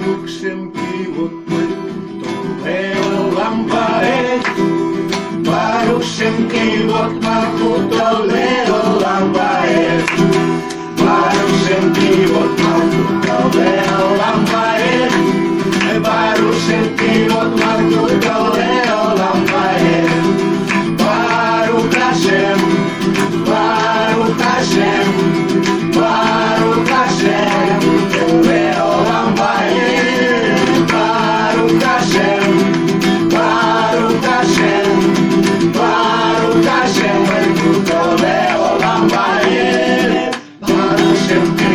juoksen kiivottelu, tuleen lampaet. Varuksen kiivot maku, tuleen lampaet. Varuksen kiivot maku, tuleen lampaet. Varuksen kiivot maku, tuleen lampaet. Varukasen, varukasen. do, do.